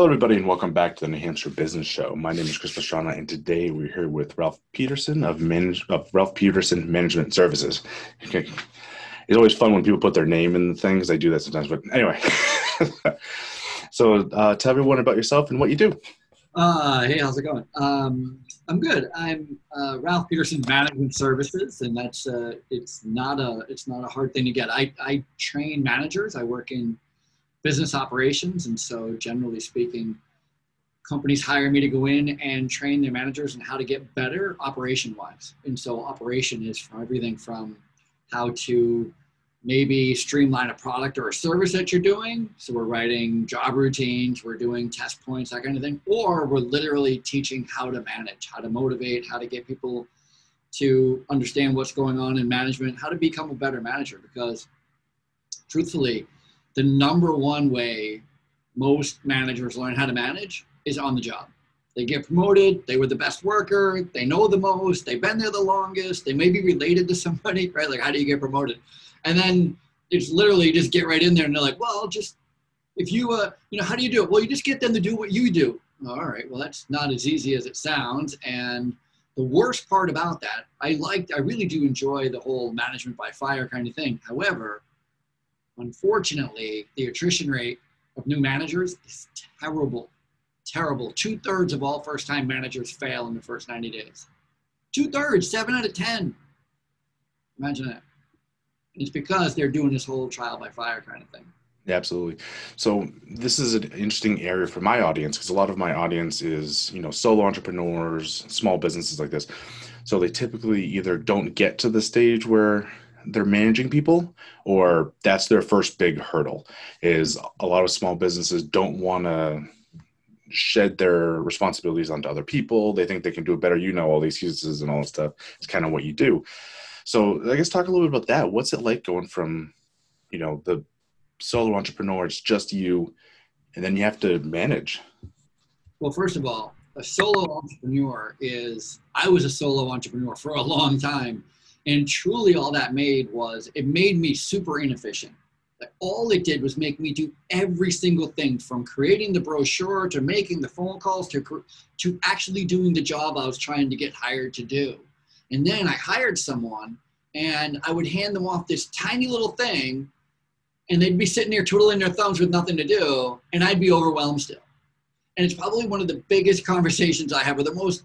Hello, everybody, and welcome back to the New Hampshire Business Show. My name is Chris Pastrana, and today we're here with Ralph Peterson of, Manage- of Ralph Peterson Management Services. Okay. It's always fun when people put their name in the things. I do that sometimes, but anyway. so, uh, tell everyone about yourself and what you do. Uh, hey, how's it going? Um, I'm good. I'm uh, Ralph Peterson Management Services, and that's uh, it's not a it's not a hard thing to get. I, I train managers. I work in business operations. And so, generally speaking, companies hire me to go in and train their managers on how to get better operation wise. And so, operation is from everything from how to maybe streamline a product or a service that you're doing. So, we're writing job routines, we're doing test points, that kind of thing. Or we're literally teaching how to manage, how to motivate, how to get people to understand what's going on in management, how to become a better manager. Because, truthfully, the number one way most managers learn how to manage is on the job. They get promoted, they were the best worker, they know the most, they've been there the longest, they may be related to somebody, right? Like, how do you get promoted? And then it's literally just get right in there and they're like, well, just if you, uh, you know, how do you do it? Well, you just get them to do what you do. All right, well, that's not as easy as it sounds. And the worst part about that, I liked, I really do enjoy the whole management by fire kind of thing. However, Unfortunately, the attrition rate of new managers is terrible. Terrible. Two thirds of all first time managers fail in the first 90 days. Two thirds, seven out of 10. Imagine that. And it's because they're doing this whole trial by fire kind of thing. Absolutely. So this is an interesting area for my audience because a lot of my audience is, you know, solo entrepreneurs, small businesses like this. So they typically either don't get to the stage where they're managing people or that's their first big hurdle is a lot of small businesses don't want to shed their responsibilities onto other people. They think they can do it better. You know all these excuses and all that stuff. It's kind of what you do. So i guess talk a little bit about that. What's it like going from you know the solo entrepreneur it's just you and then you have to manage? Well first of all a solo entrepreneur is i was a solo entrepreneur for a long time and truly, all that made was it made me super inefficient. Like all it did was make me do every single thing from creating the brochure to making the phone calls to, to actually doing the job I was trying to get hired to do. And then I hired someone and I would hand them off this tiny little thing and they'd be sitting there twiddling their thumbs with nothing to do and I'd be overwhelmed still. And it's probably one of the biggest conversations I have or the most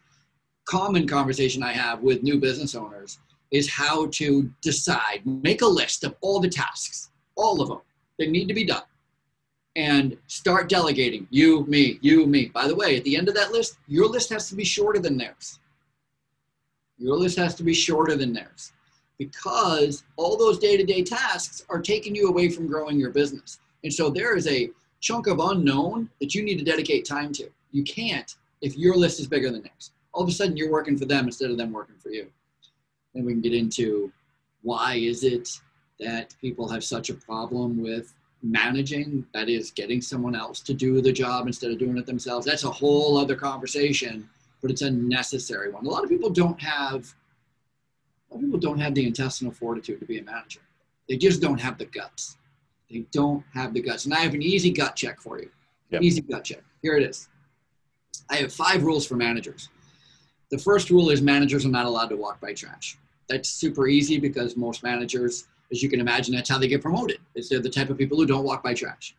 common conversation I have with new business owners is how to decide, make a list of all the tasks, all of them that need to be done, and start delegating. You, me, you, me. By the way, at the end of that list, your list has to be shorter than theirs. Your list has to be shorter than theirs because all those day to day tasks are taking you away from growing your business. And so there is a chunk of unknown that you need to dedicate time to. You can't if your list is bigger than theirs. All of a sudden, you're working for them instead of them working for you. Then we can get into why is it that people have such a problem with managing, that is, getting someone else to do the job instead of doing it themselves. That's a whole other conversation, but it's a necessary one. A lot of people don't have. A lot of people don't have the intestinal fortitude to be a manager. They just don't have the guts. They don't have the guts. And I have an easy gut check for you. Yep. Easy gut check. Here it is. I have five rules for managers. The first rule is managers are not allowed to walk by trash that's super easy because most managers, as you can imagine, that's how they get promoted. Is they're the type of people who don't walk by trash.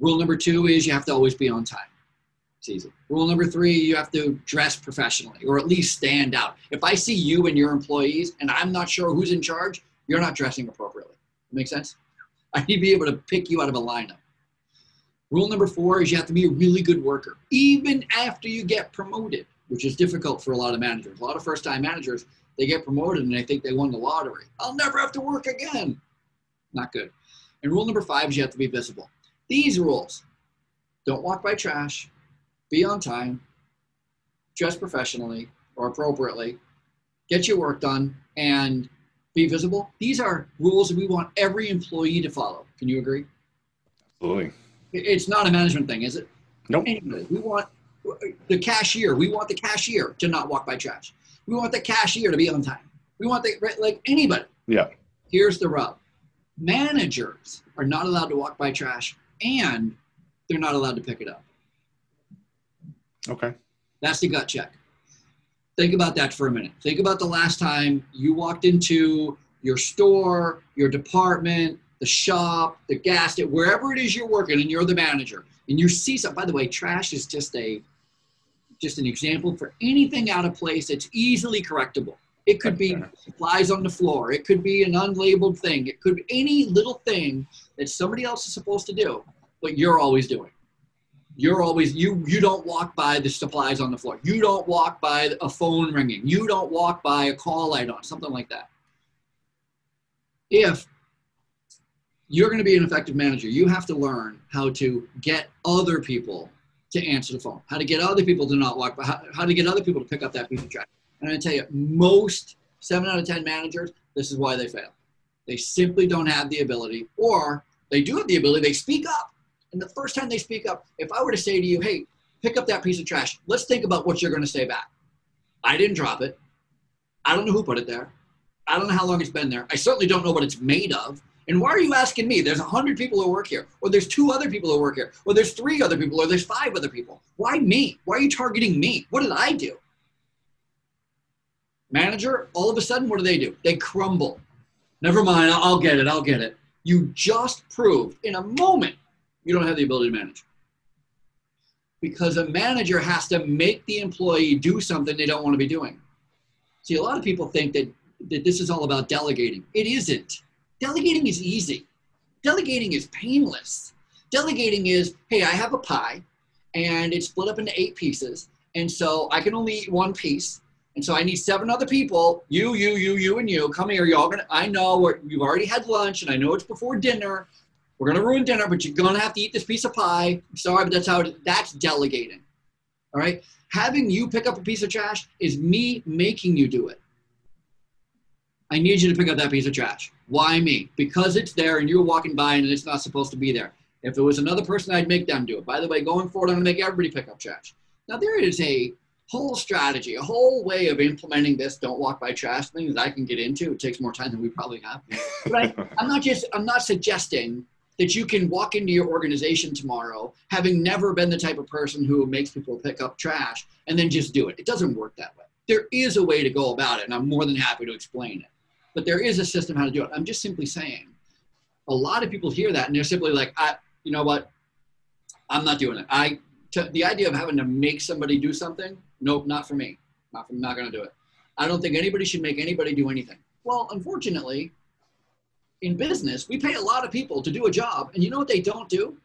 Rule number two is you have to always be on time. It's easy. Rule number three, you have to dress professionally or at least stand out. If I see you and your employees and I'm not sure who's in charge, you're not dressing appropriately. Make sense? I need to be able to pick you out of a lineup. Rule number four is you have to be a really good worker, even after you get promoted, which is difficult for a lot of managers. A lot of first time managers, they get promoted and they think they won the lottery. I'll never have to work again. Not good. And rule number five is you have to be visible. These rules don't walk by trash, be on time, dress professionally or appropriately, get your work done, and be visible. These are rules that we want every employee to follow. Can you agree? Absolutely. It's not a management thing, is it? Nope. Anyway, we want the cashier, we want the cashier to not walk by trash. We want the cashier to be on time. We want the like anybody. Yeah. Here's the rub: managers are not allowed to walk by trash, and they're not allowed to pick it up. Okay. That's the gut check. Think about that for a minute. Think about the last time you walked into your store, your department, the shop, the gas station, wherever it is you're working, and you're the manager, and you see something. By the way, trash is just a just an example for anything out of place that's easily correctable. It could be supplies on the floor. It could be an unlabeled thing. It could be any little thing that somebody else is supposed to do, but you're always doing. You're always you. You don't walk by the supplies on the floor. You don't walk by a phone ringing. You don't walk by a call light on something like that. If you're going to be an effective manager, you have to learn how to get other people to answer the phone, how to get other people to not walk by, how, how to get other people to pick up that piece of trash. And I tell you, most seven out of 10 managers, this is why they fail. They simply don't have the ability, or they do have the ability, they speak up. And the first time they speak up, if I were to say to you, hey, pick up that piece of trash, let's think about what you're going to say back. I didn't drop it. I don't know who put it there. I don't know how long it's been there. I certainly don't know what it's made of. And why are you asking me? There's a hundred people who work here, or there's two other people who work here, or there's three other people, or there's five other people. Why me? Why are you targeting me? What did I do? Manager, all of a sudden, what do they do? They crumble. Never mind, I'll get it, I'll get it. You just proved in a moment you don't have the ability to manage. Because a manager has to make the employee do something they don't want to be doing. See, a lot of people think that, that this is all about delegating. It isn't Delegating is easy. Delegating is painless. Delegating is, hey, I have a pie and it's split up into eight pieces. And so I can only eat one piece. And so I need seven other people, you, you, you, you, and you. Come here. You're all gonna, I know you've already had lunch and I know it's before dinner. We're gonna ruin dinner, but you're gonna have to eat this piece of pie. I'm sorry, but that's how it, that's delegating. All right. Having you pick up a piece of trash is me making you do it. I need you to pick up that piece of trash. Why me? Because it's there and you're walking by and it's not supposed to be there. If it was another person, I'd make them do it. By the way, going forward, I'm going to make everybody pick up trash. Now, there is a whole strategy, a whole way of implementing this don't walk by trash thing that I can get into. It takes more time than we probably have. But I, I'm not just, I'm not suggesting that you can walk into your organization tomorrow having never been the type of person who makes people pick up trash and then just do it. It doesn't work that way. There is a way to go about it, and I'm more than happy to explain it but there is a system how to do it. I'm just simply saying, a lot of people hear that and they're simply like, I, you know what, I'm not doing it. I, the idea of having to make somebody do something, nope, not for me. Not, for, not going to do it. I don't think anybody should make anybody do anything. Well, unfortunately, in business, we pay a lot of people to do a job, and you know what they don't do?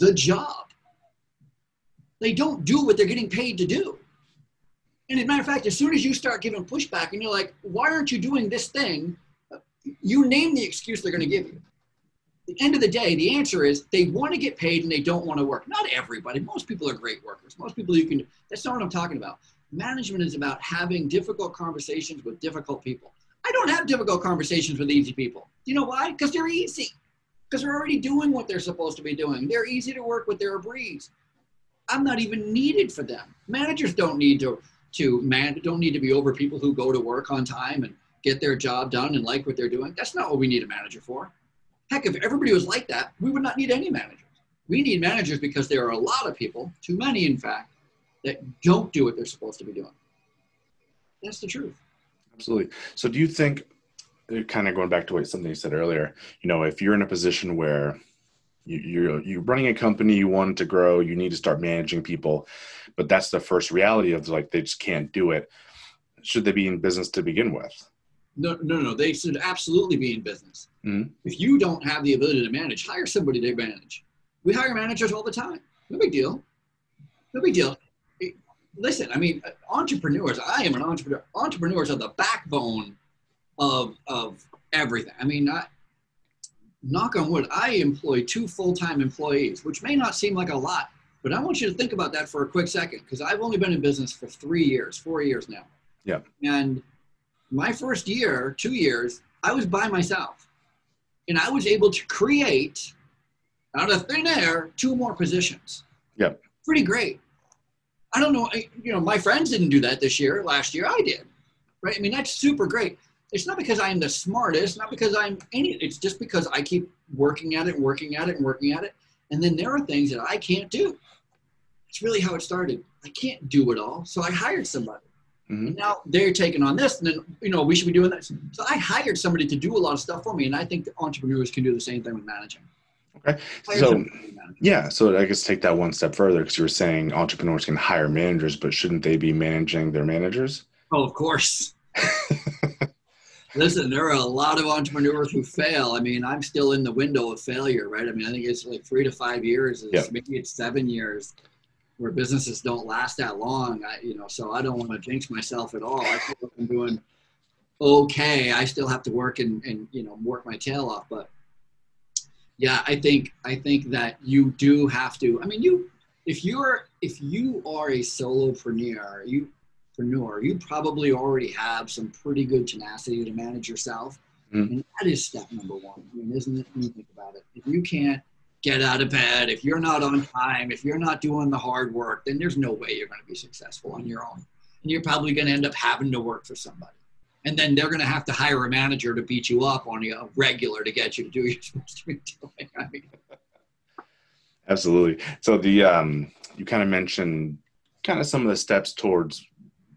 The job. They don't do what they're getting paid to do. And as a matter of fact, as soon as you start giving pushback and you're like, why aren't you doing this thing? You name the excuse they're going to give you. At the end of the day, the answer is they want to get paid and they don't want to work. Not everybody. Most people are great workers. Most people you can, that's not what I'm talking about. Management is about having difficult conversations with difficult people. I don't have difficult conversations with easy people. You know why? Because they're easy. Because they're already doing what they're supposed to be doing. They're easy to work with. They're a breeze. I'm not even needed for them. Managers don't need to to man don't need to be over people who go to work on time and get their job done and like what they're doing. That's not what we need a manager for. Heck, if everybody was like that, we would not need any managers. We need managers because there are a lot of people, too many in fact, that don't do what they're supposed to be doing. That's the truth. Absolutely. So do you think uh, kind of going back to what something you said earlier, you know, if you're in a position where you're you're running a company, you want to grow, you need to start managing people, but that's the first reality of like they just can't do it. Should they be in business to begin with? No, no, no. They should absolutely be in business. Mm-hmm. If you don't have the ability to manage, hire somebody to manage. We hire managers all the time. No big deal. No big deal. Listen, I mean, entrepreneurs. I am an entrepreneur. Entrepreneurs are the backbone of of everything. I mean, I, knock on wood, I employ two full-time employees, which may not seem like a lot, but I want you to think about that for a quick second because I've only been in business for three years, four years now. Yeah. And my first year, two years, I was by myself. And I was able to create out of thin air two more positions. Yeah. Pretty great. I don't know, you know, my friends didn't do that this year. Last year I did. Right? I mean, that's super great it's not because I'm the smartest, not because I'm any, it's just because I keep working at it, working at it, and working at it. And then there are things that I can't do. it's really how it started. I can't do it all, so I hired somebody. Mhm. And now they're taking on this, and then you know we should be doing this. So I hired somebody to do a lot of stuff for me, and I think entrepreneurs can do the same thing with managing. Okay. So- somebody to manage. Yeah, so I guess take that one step further because you were saying entrepreneurs can hire managers, but shouldn't they be managing their managers? Oh, of course. Listen, there are a lot of entrepreneurs who fail. I mean, I'm still in the window of failure, right? I mean, I think it's like three to five years. Yeah. Maybe it's seven years where businesses don't last that long. I, you know, so I don't want to jinx myself at all. I feel like I'm doing okay. I still have to work and, and you know work my tail off, but yeah, I think I think that you do have to. I mean, you if you're if you are a solopreneur, you entrepreneur, you probably already have some pretty good tenacity to manage yourself. Mhm. And that is step number one. I mean, isn't it? When you think about it, if you can't get out of bed, if you're not on time, if you're not doing the hard work, then there's no way you're going to be successful on your own. And you're probably going to end up having to work for somebody. And then they're going to have to hire a manager to beat you up on a regular to get you to do what you're supposed to be doing. I mean, Absolutely. So the um, you kind of mentioned kind of some of the steps towards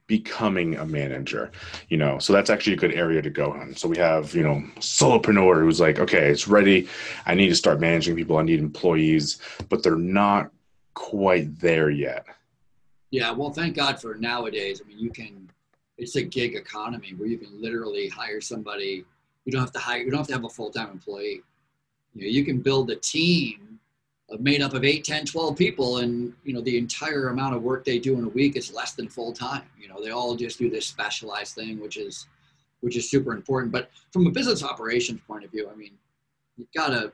becoming a manager. You know, so that's actually a good area to go on. So we have you know solopreneur who's like, okay, it's ready. I need to start managing people. I need employees, but they're not quite there yet. Yeah, well, thank God for nowadays. I mean, you can. It's a gig economy where you can literally hire somebody. You don't have to hire. You don't have to have a full time employee. You know, you can build a team made up of 8, 10, 12 people, and you know the entire amount of work they do in a week is less than full time. You know, they all just do this specialized thing, which is which is super important. But from a business operations point of view, I mean, you gotta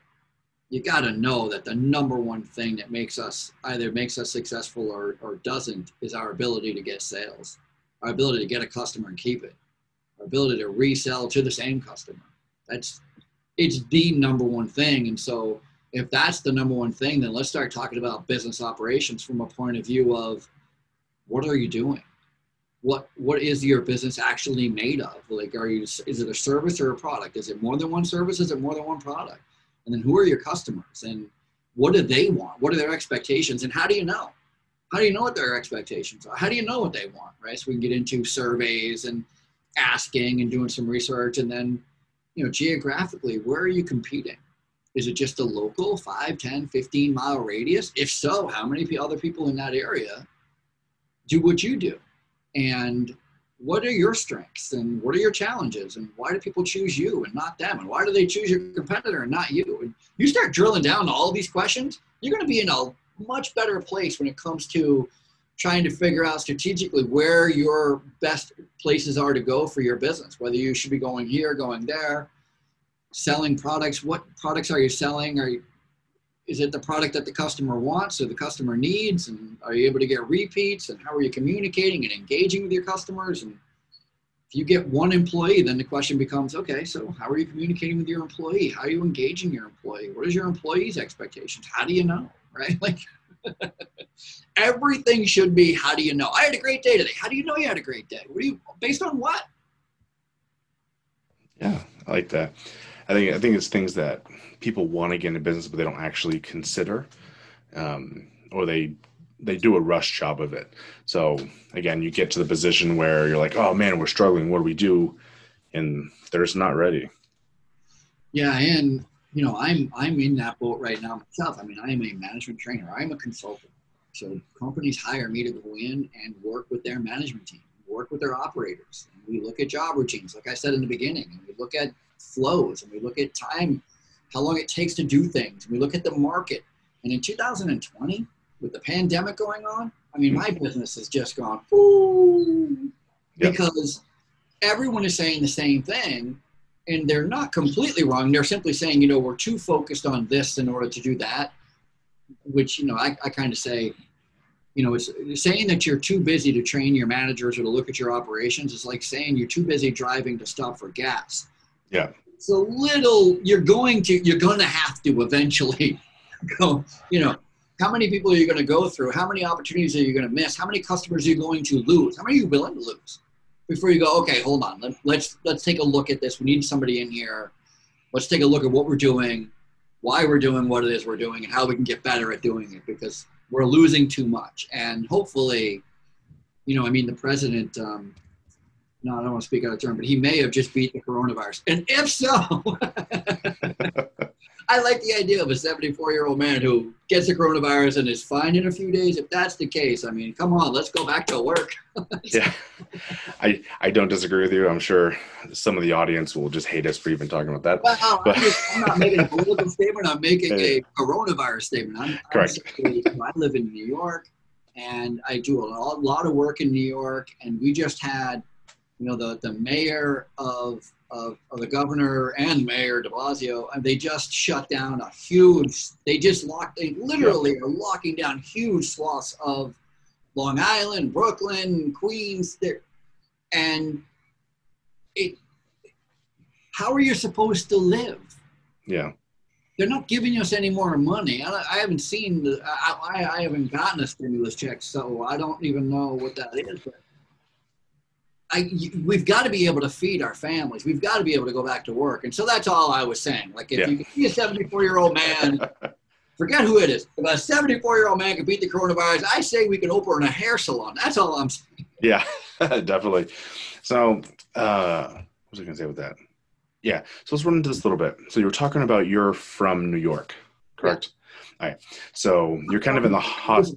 you got to know that the number one thing that makes us either makes us successful or, or doesn't is our ability to get sales our ability to get a customer and keep it our ability to resell to the same customer that's it's the number one thing and so if that's the number one thing then let's start talking about business operations from a point of view of what are you doing? What what is your business actually made of? Like are you is it a service or a product? Is it more than one service? Is it more than one product? And then who are your customers? And what do they want? What are their expectations? And how do you know? How do you know what their expectations are? How do you know what they want right? So we can get into surveys and asking and doing some research and then you know geographically where are you competing is it just a local 5 10 15 mile radius? If so how many other people in that area do what you do? And what are your strengths and what are your challenges and why do people choose you and not them? And why do they choose your competitor and not you? And you start drilling down to all these questions you're going to be in a much better place when it comes to trying to figure out strategically where your best places are to go for your business whether you should be going here going there selling products what products are you selling? Are you is it the product that the customer wants or the customer needs? And are you able to get repeats? And how are you communicating and engaging with your customers? And if you get one employee then the question becomes okay so how are you communicating with your employee? How are you engaging your employee? What is your employee's expectations? How do you know right? Like everything should be how do you know? I had a great day today. How do you know you had a great day? What do you based on what? Yeah, I like that. I think I think it's things that people want to get into business, but they don't actually consider, um, or they they do a rush job of it. So again, you get to the position where you're like, oh man, we're struggling. What do we do? And they're just not ready. Yeah, and you know, I'm I'm in that boat right now myself. I mean, I am a management trainer. I'm a consultant. So companies hire me to go in and work with their management team, work with their operators. And we look at job routines, like I said in the beginning, and we look at flows and we look at time, how long it takes to do things. And we look at the market. And in 2020, with the pandemic going on, I mean, my business has just gone ooh, Yep. because everyone is saying the same thing and they're not completely wrong. They're simply saying, you know, we're too focused on this in order to do that, which, you know, I, I kind of say, you know, it's saying that you're too busy to train your managers or to look at your operations is like saying you're too busy driving to stop for gas. Yeah. It's a little, you're going to, you're going to have to eventually go, you know, how many people are you going to go through? How many opportunities are you going to miss? How many customers are you going to lose? How many are you willing to lose? before you go, okay, hold on, Let, let's let's take a look at this. We need somebody in here. Let's take a look at what we're doing, why we're doing what it is we're doing, and how we can get better at doing it. Because we're losing too much. And hopefully, you know, I mean, the president, um, no, I don't want to speak out of turn, but he may have just beat the coronavirus. And if so, I like the idea of a 74 year old man who gets the coronavirus and is fine in a few days. If that's the case, I mean, come on, let's go back to work. yeah, I I don't disagree with you. I'm sure some of the audience will just hate us for even talking about that. Well, but, I'm, just, I'm, not making a political statement. I'm making a coronavirus statement. I'm, correct. I'm I live in New York, and I do a lot, lot of work in New York, and we just had, you know, the the mayor of of, of the governor and Mayor de Blasio, and they just shut down a huge, they just locked, they literally are locking down huge swaths of Long Island, Brooklyn, Queens, there, and it, how are you supposed to live? Yeah. They're not giving us any more money. I, I haven't seen the, I, I haven't gotten a stimulus check, so I don't even know what that is. But I, we've got to be able to feed our families. We've got to be able to go back to work. And so that's all I was saying. Like if yeah. you can see a 74 year old man, forget who it is. If a 74 year old man can beat the coronavirus, I say we can open a hair salon. That's all I'm saying. Yeah, definitely. So, uh, what was I going to say with that? Yeah. So let's run into this a little bit. So you were talking about you're from New York, correct? Yeah. All right. So you're kind of in the hot.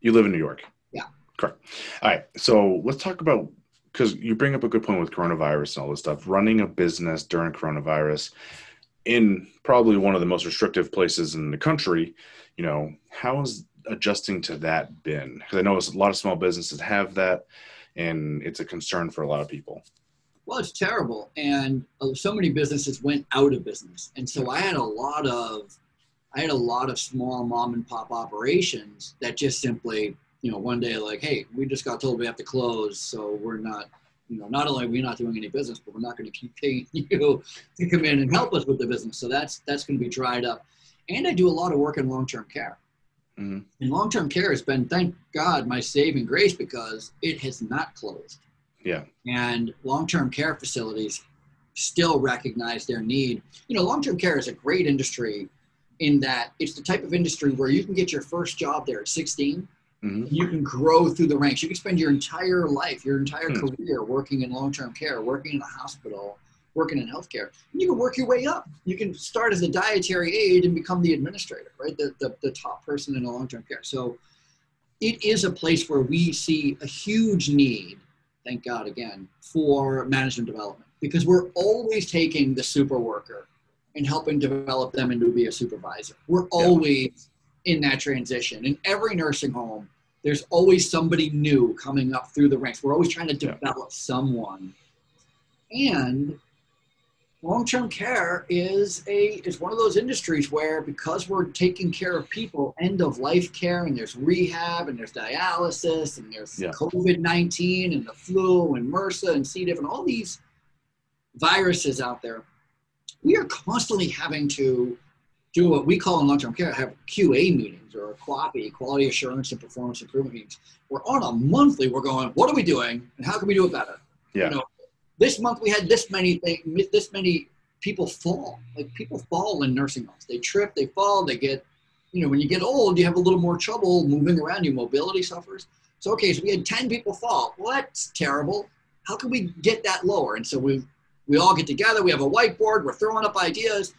You live in New York. Yeah. Correct. All right. So let's talk about because you bring up a good point with coronavirus and all this stuff. Running a business during coronavirus in probably one of the most restrictive places in the country, you know, how has adjusting to that been? Because I know a lot of small businesses have that, and it's a concern for a lot of people. Well, it's terrible, and uh, so many businesses went out of business, and so I had a lot of, I had a lot of small mom and pop operations that just simply you know, one day like, hey, we just got told we have to close, so we're not, you know, not only are we not doing any business, but we're not going to keep paying you to come in and help us with the business. So that's that's going to be dried up. And I do a lot of work in long-term care. Mm-hmm. And long-term care has been, thank God, my saving grace because it has not closed. Yeah. And long-term care facilities still recognize their need. You know, long-term care is a great industry in that it's the type of industry where you can get your first job there at 16 Mm-hmm. You can grow through the ranks. You can spend your entire life, your entire mm-hmm. career working in long term care, working in a hospital, working in healthcare. And you can work your way up. You can start as a dietary aide and become the administrator, right? The, the, the top person in a long term care. So it is a place where we see a huge need, thank God again, for management development because we're always taking the super worker and helping develop them into be a supervisor. We're always in that transition. In every nursing home, there's always somebody new coming up through the ranks. We're always trying to develop someone. And long-term care is a is one of those industries where because we're taking care of people end of life care and there's rehab and there's dialysis and there's yeah. covid-19 and the flu and mrsa and c diff and all these viruses out there we are constantly having to do what we call in long-term care have QA meetings or QAPI, quality assurance and performance improvement meetings. We're on a monthly. We're going, what are we doing, and how can we do it better? Yeah. You know, this month we had this many this many people fall. Like people fall in nursing homes. They trip, they fall, they get, you know, when you get old, you have a little more trouble moving around. Your mobility suffers. So okay, so we had ten people fall. Well, that's terrible. How can we get that lower? And so we we all get together. We have a whiteboard. We're throwing up ideas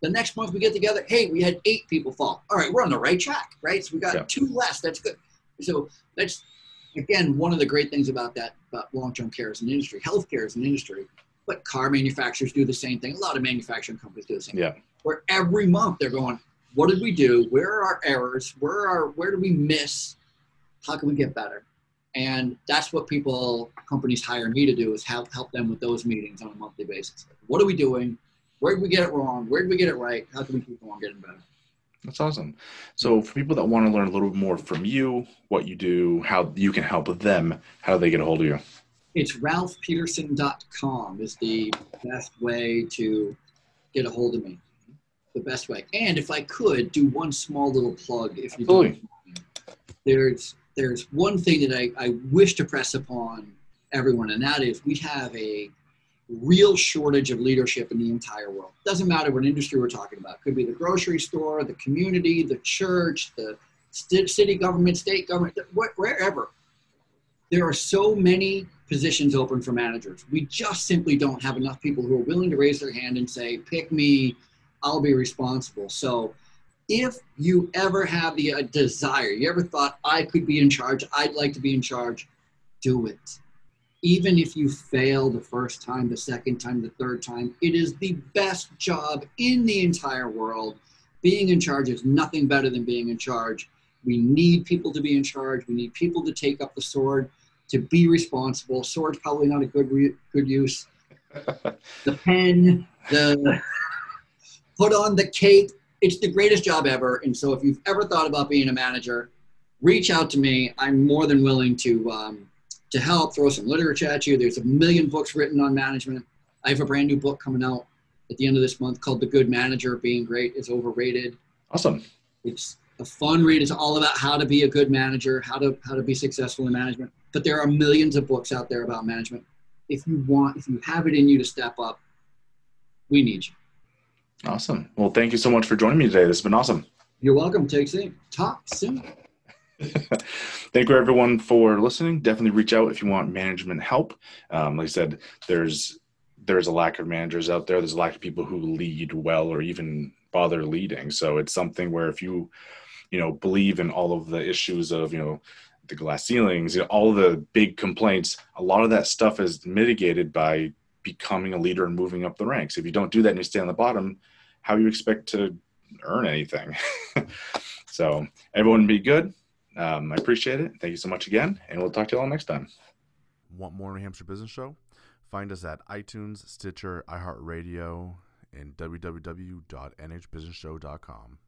the next month we get together, hey, we had eight people fall. All right, we're on the right track, right? So we got yeah. two less. That's good. So that's again one of the great things about that about long-term care as an industry. Healthcare is an industry, but car manufacturers do the same thing. A lot of manufacturing companies do the same. Yeah. Thing, where every month they're going, what did we do? Where are our errors? Where are where do we miss? How can we get better? And that's what people companies hire me to do is help help them with those meetings on a monthly basis. What are we doing? Where did we get it wrong? Where did we get it right? How can we keep on getting better? That's awesome. So, for people that want to learn a little bit more from you, what you do, how you can help them, how do they get a hold of you? It's ralphpeterson.com is the best way to get a hold of me. The best way. And if I could do one small little plug, if you Absolutely. don't, there's there's one thing that I, I wish to press upon everyone, and that is we have a real shortage of leadership in the entire world. Doesn't matter what industry we're talking about. Could be the grocery store, the community, the church, the city government, state government, wherever. There are so many positions open for managers. We just simply don't have enough people who are willing to raise their hand and say, pick me, I'll be responsible. So if you ever have the uh, desire, you ever thought, I could be in charge, I'd like to be in charge, do it. Even if you fail the first time, the second time, the third time, it is the best job in the entire world. Being in charge is nothing better than being in charge. We need people to be in charge. We need people to take up the sword, to be responsible. Sword's probably not a good re- good use. the pen, the put on the cape. It's the greatest job ever. And so, if you've ever thought about being a manager, reach out to me. I'm more than willing to um, to help. Throw some literature at you. There's a million books written on management. I have a brand new book coming out at the end of this month called The Good Manager. Being great is overrated. Awesome. It's a fun read. It's all about how to be a good manager, how to how to be successful in management. But there are millions of books out there about management. If you want, if you have it in you to step up, we need you. Awesome. Well, thank you so much for joining me today. This has been awesome. You're welcome. Take soon. Talk soon. Thank you everyone for listening. Definitely reach out if you want management help. Um, like I said, there's there's a lack of managers out there. There's a lack of people who lead well or even bother leading. So it's something where if you, you know, believe in all of the issues of you know the glass ceilings, you know, all the big complaints, a lot of that stuff is mitigated by becoming a leader and moving up the ranks. If you don't do that and you stay on the bottom, how you expect to earn anything? so everyone be good. Um, I appreciate it. Thank you so much again, and we'll talk to you all next time. Want more New Hampshire Business Show? Find us at iTunes, Stitcher, iHeartRadio, and www.nhbusinessshow.com.